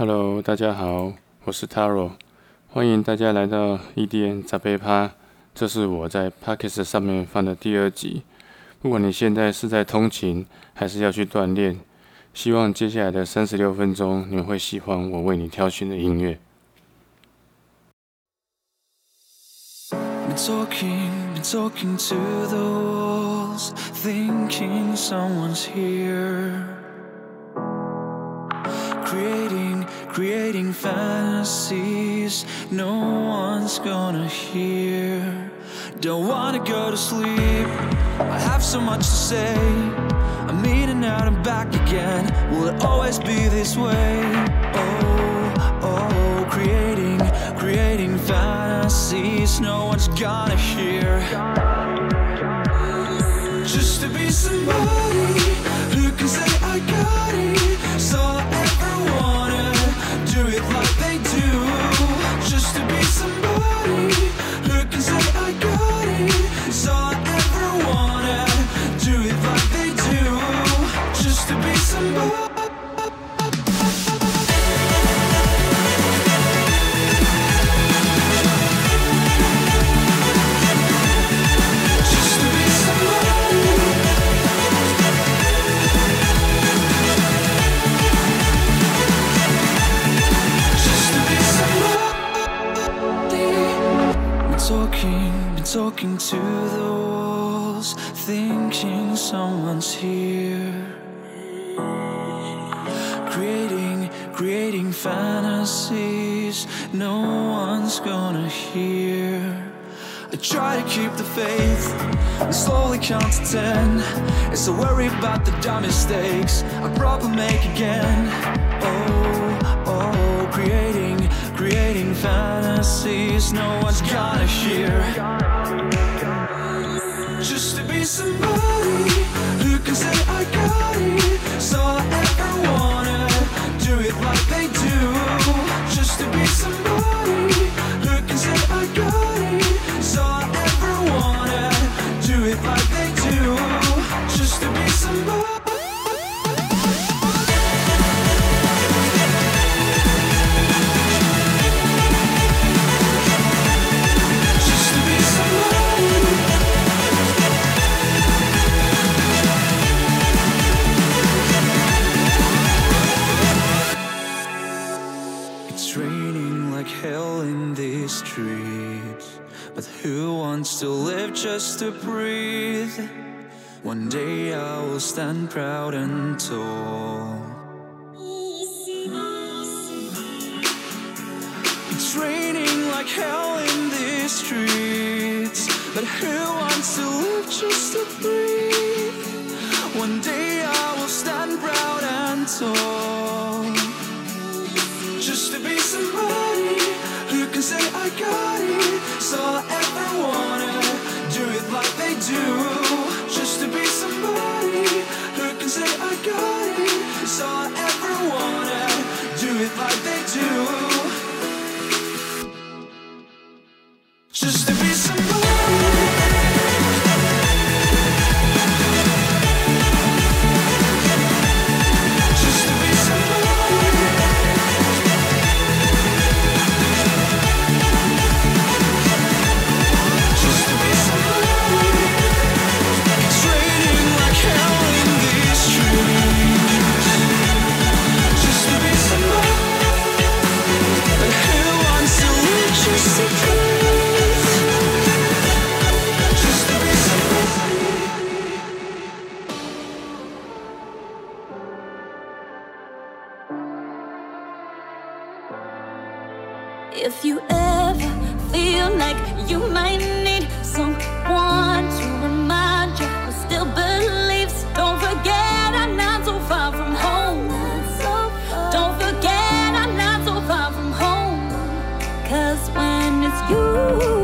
Hello，大家好，我是 Taro，欢迎大家来到 EDM 杂杯趴。这是我在 Pockets 上面放的第二集。不管你现在是在通勤，还是要去锻炼，希望接下来的三十六分钟你会喜欢我为你挑选的音乐。creating fantasies no one's gonna hear. Don't wanna go to sleep. I have so much to say. I'm in and out and back again. Will it always be this way? Oh, oh, creating, creating fantasies no one's gonna hear. Just to be somebody who can say I got it. So talking It's a worry about the dumb mistakes I probably make again. Oh, oh, creating, creating fantasies no one's gonna hear Just to be somebody who can say I got it. So I ever wanna uh, do it like they do. To breathe. One day I will stand proud and tall. It's raining like hell in these streets, but who wants to live just to breathe? One day I will stand proud and tall. Just to be somebody who can say I got it, so Ooh.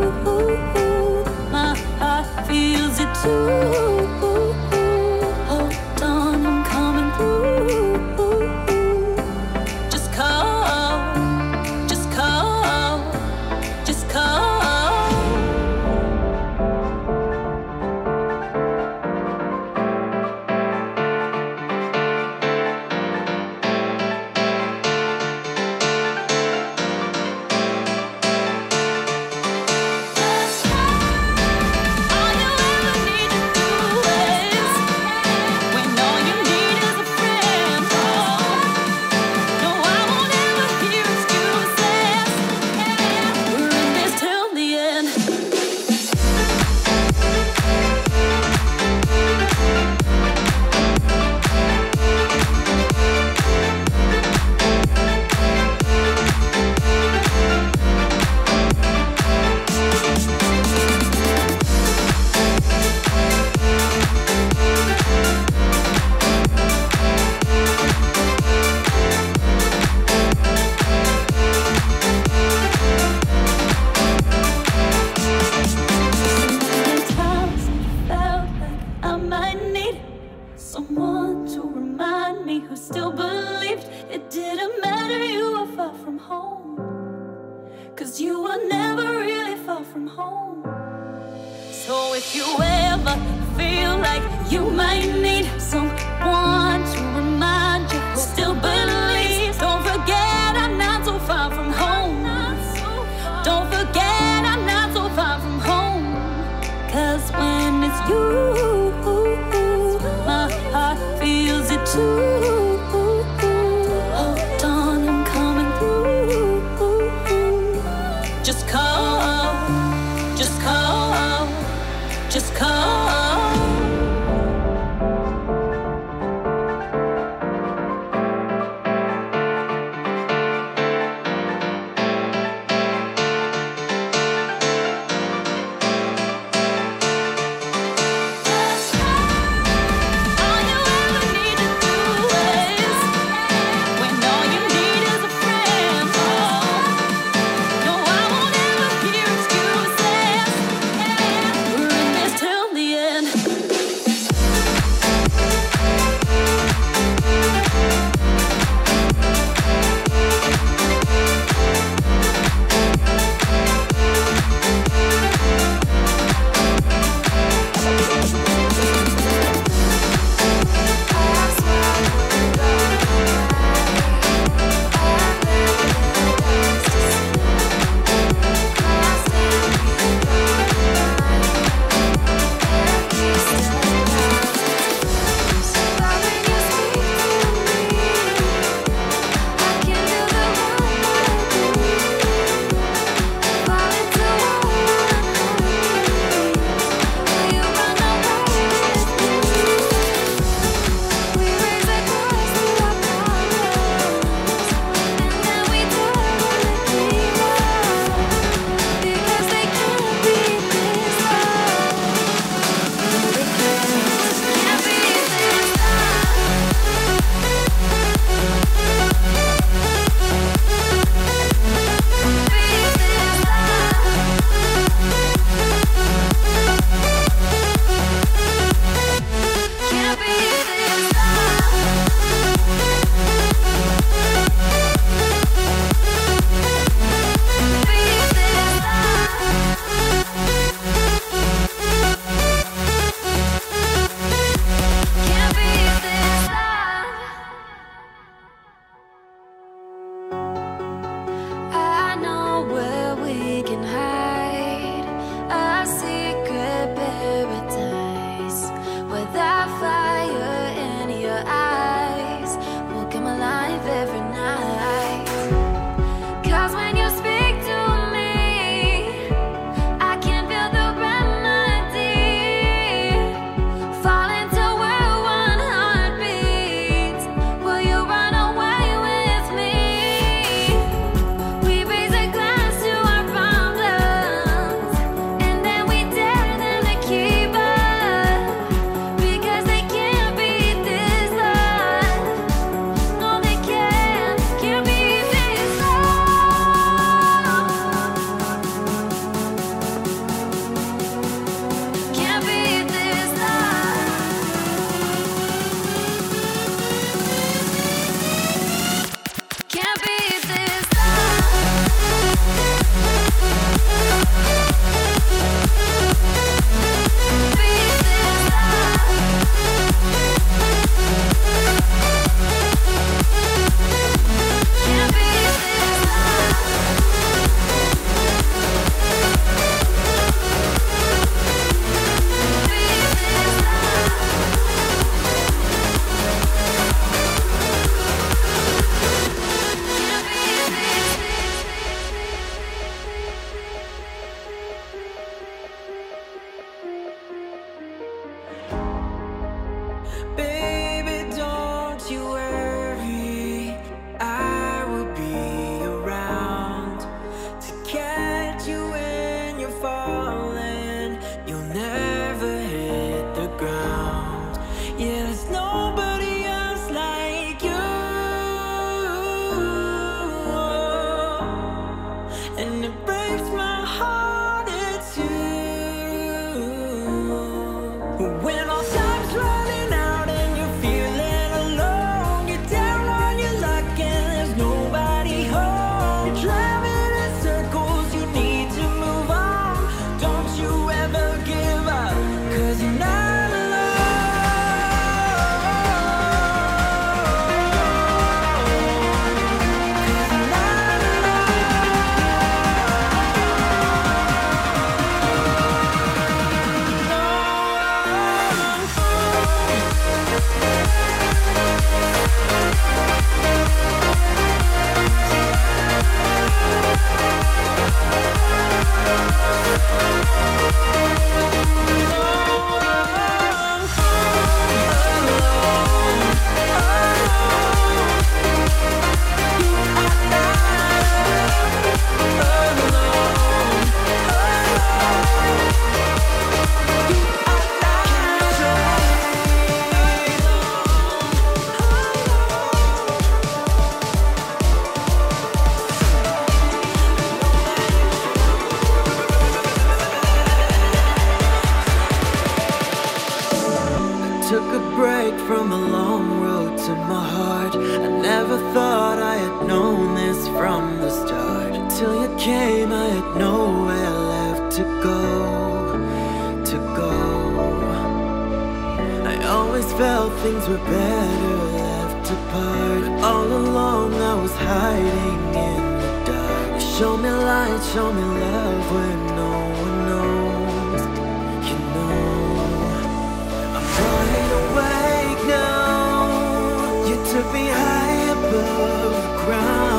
apart All along I was hiding in the dark. Show me light, show me love when no one knows. You know I'm wide awake now. You took me high above ground.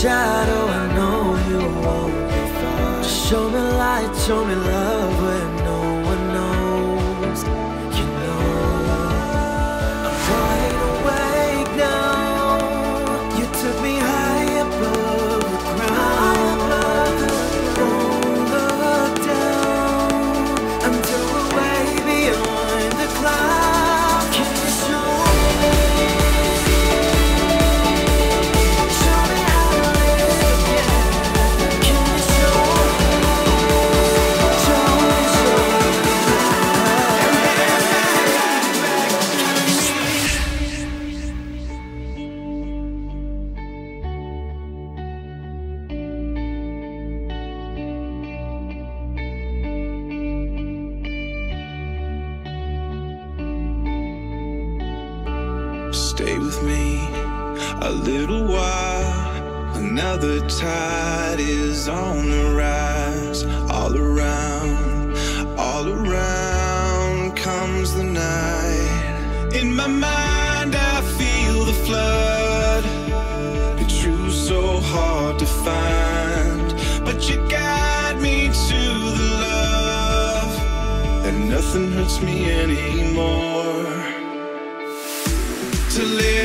shadow, I know you won't be far. Show me light, show me love. Stay with me a little while. Another tide is on the rise. All around, all around comes the night. In my mind, I feel the flood. It's true so hard to find, but you guide me to the love. And nothing hurts me anymore to live.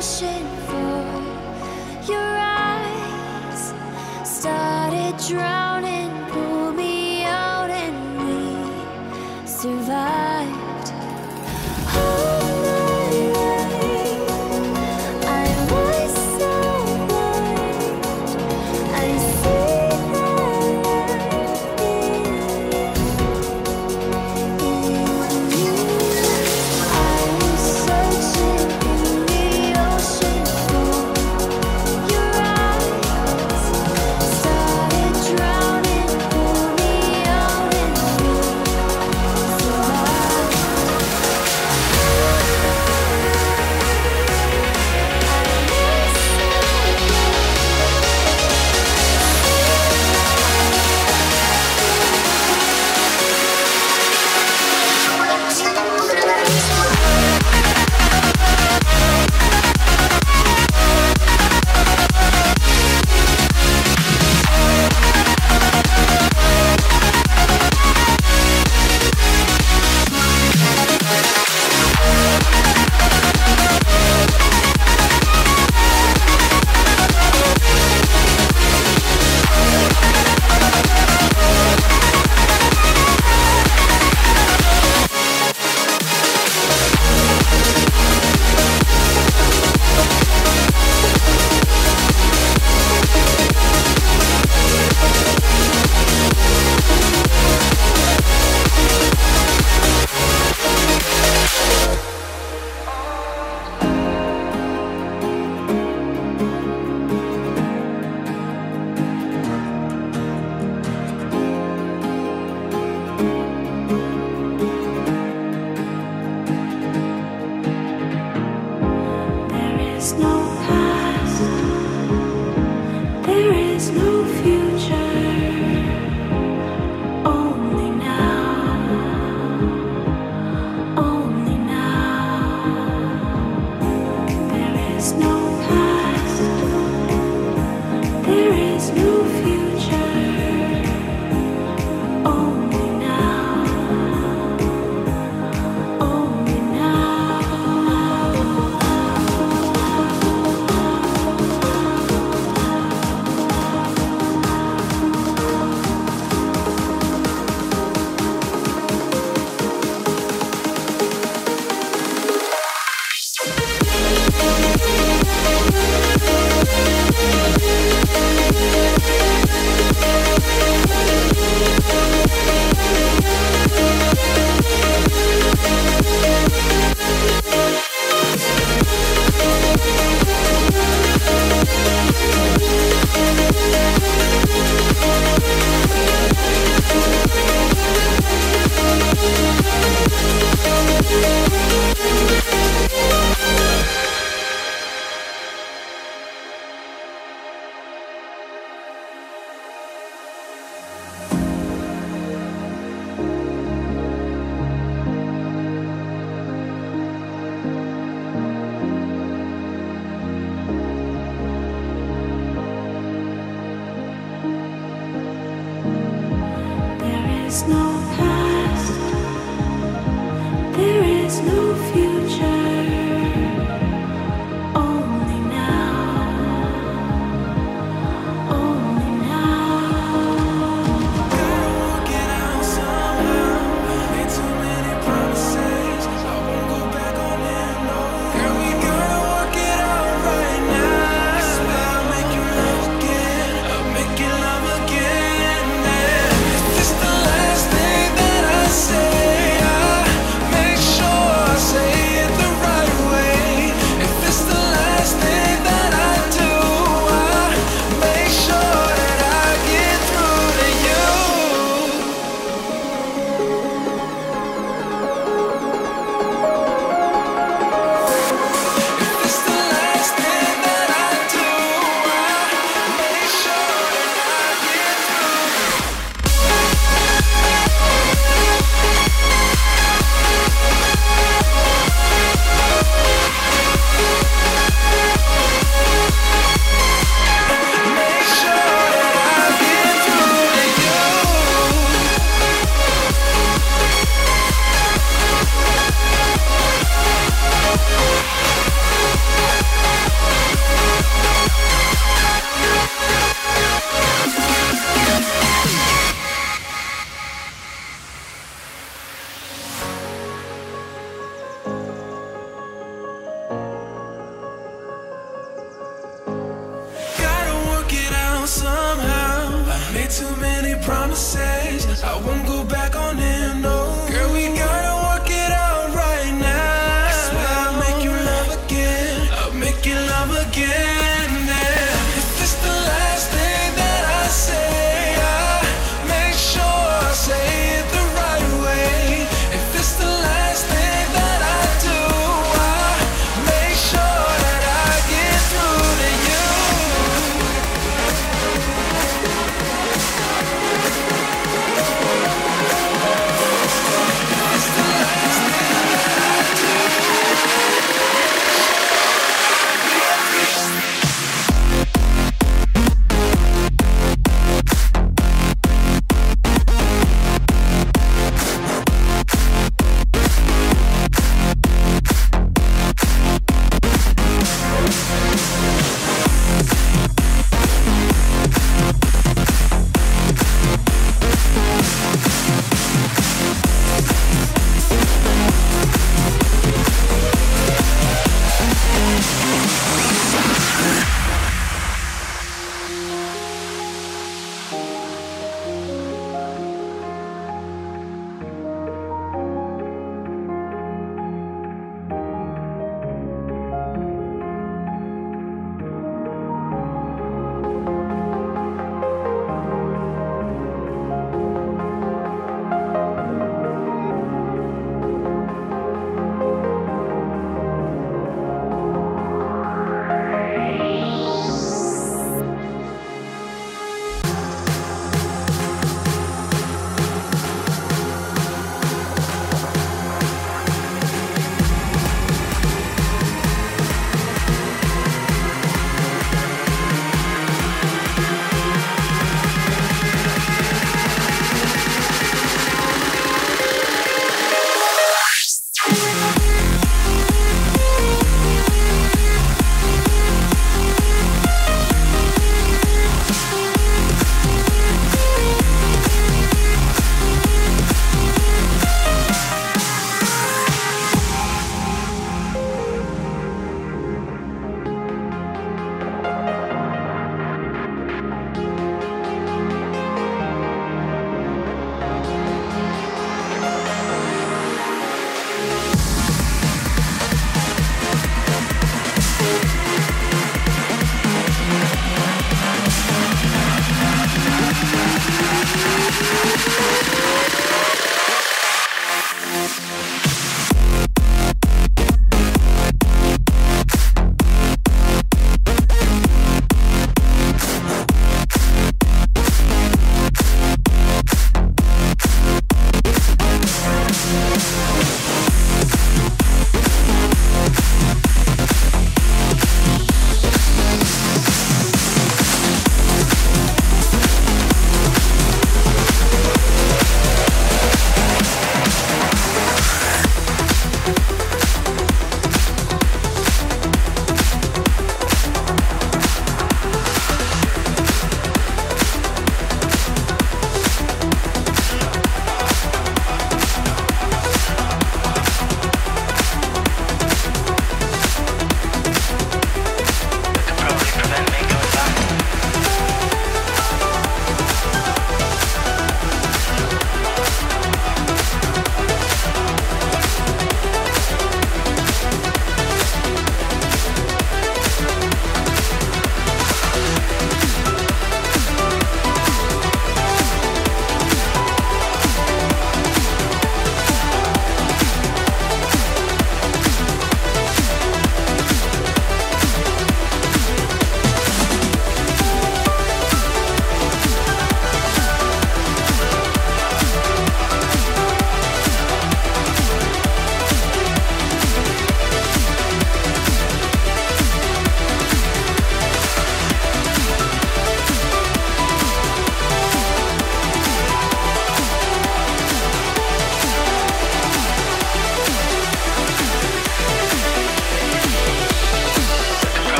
Ocean for your eyes. Started drowning,